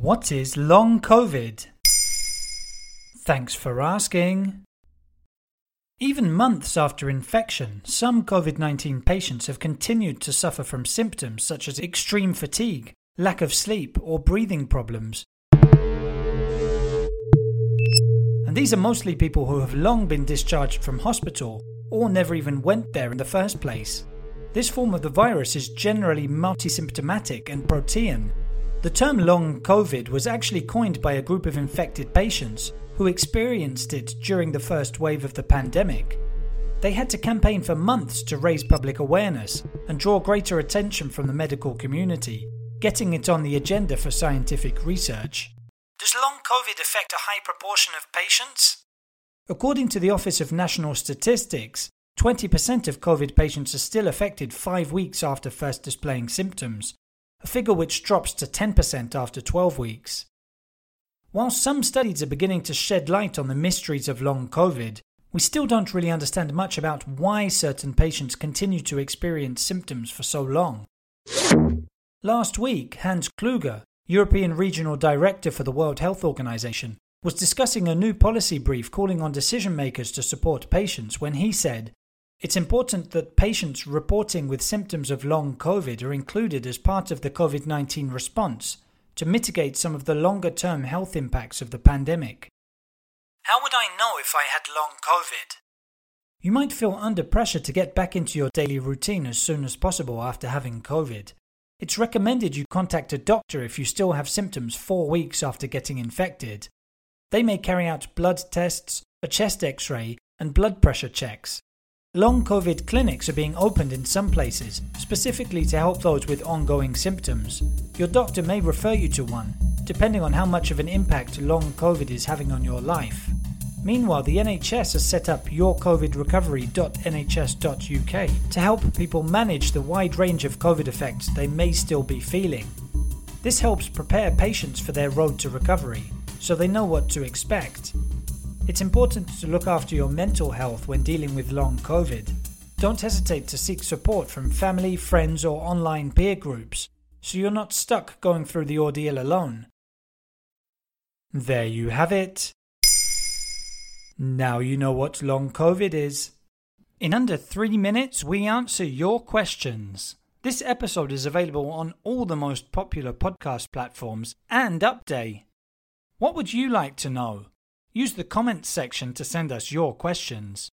What is long COVID? Thanks for asking. Even months after infection, some COVID 19 patients have continued to suffer from symptoms such as extreme fatigue, lack of sleep, or breathing problems. And these are mostly people who have long been discharged from hospital or never even went there in the first place. This form of the virus is generally multisymptomatic and protean. The term long COVID was actually coined by a group of infected patients who experienced it during the first wave of the pandemic. They had to campaign for months to raise public awareness and draw greater attention from the medical community, getting it on the agenda for scientific research. Does long COVID affect a high proportion of patients? According to the Office of National Statistics, 20% of COVID patients are still affected five weeks after first displaying symptoms, a figure which drops to 10% after 12 weeks. While some studies are beginning to shed light on the mysteries of long COVID, we still don't really understand much about why certain patients continue to experience symptoms for so long. Last week, Hans Kluge, European Regional Director for the World Health Organization, was discussing a new policy brief calling on decision makers to support patients when he said, It's important that patients reporting with symptoms of long COVID are included as part of the COVID 19 response to mitigate some of the longer term health impacts of the pandemic. How would I know if I had long COVID? You might feel under pressure to get back into your daily routine as soon as possible after having COVID. It's recommended you contact a doctor if you still have symptoms four weeks after getting infected. They may carry out blood tests, a chest x ray, and blood pressure checks. Long COVID clinics are being opened in some places, specifically to help those with ongoing symptoms. Your doctor may refer you to one, depending on how much of an impact long COVID is having on your life. Meanwhile, the NHS has set up yourcovidrecovery.nhs.uk to help people manage the wide range of COVID effects they may still be feeling. This helps prepare patients for their road to recovery, so they know what to expect. It's important to look after your mental health when dealing with long COVID. Don't hesitate to seek support from family, friends, or online peer groups so you're not stuck going through the ordeal alone. There you have it. Now you know what long COVID is. In under three minutes, we answer your questions. This episode is available on all the most popular podcast platforms and Upday. What would you like to know? Use the comments section to send us your questions.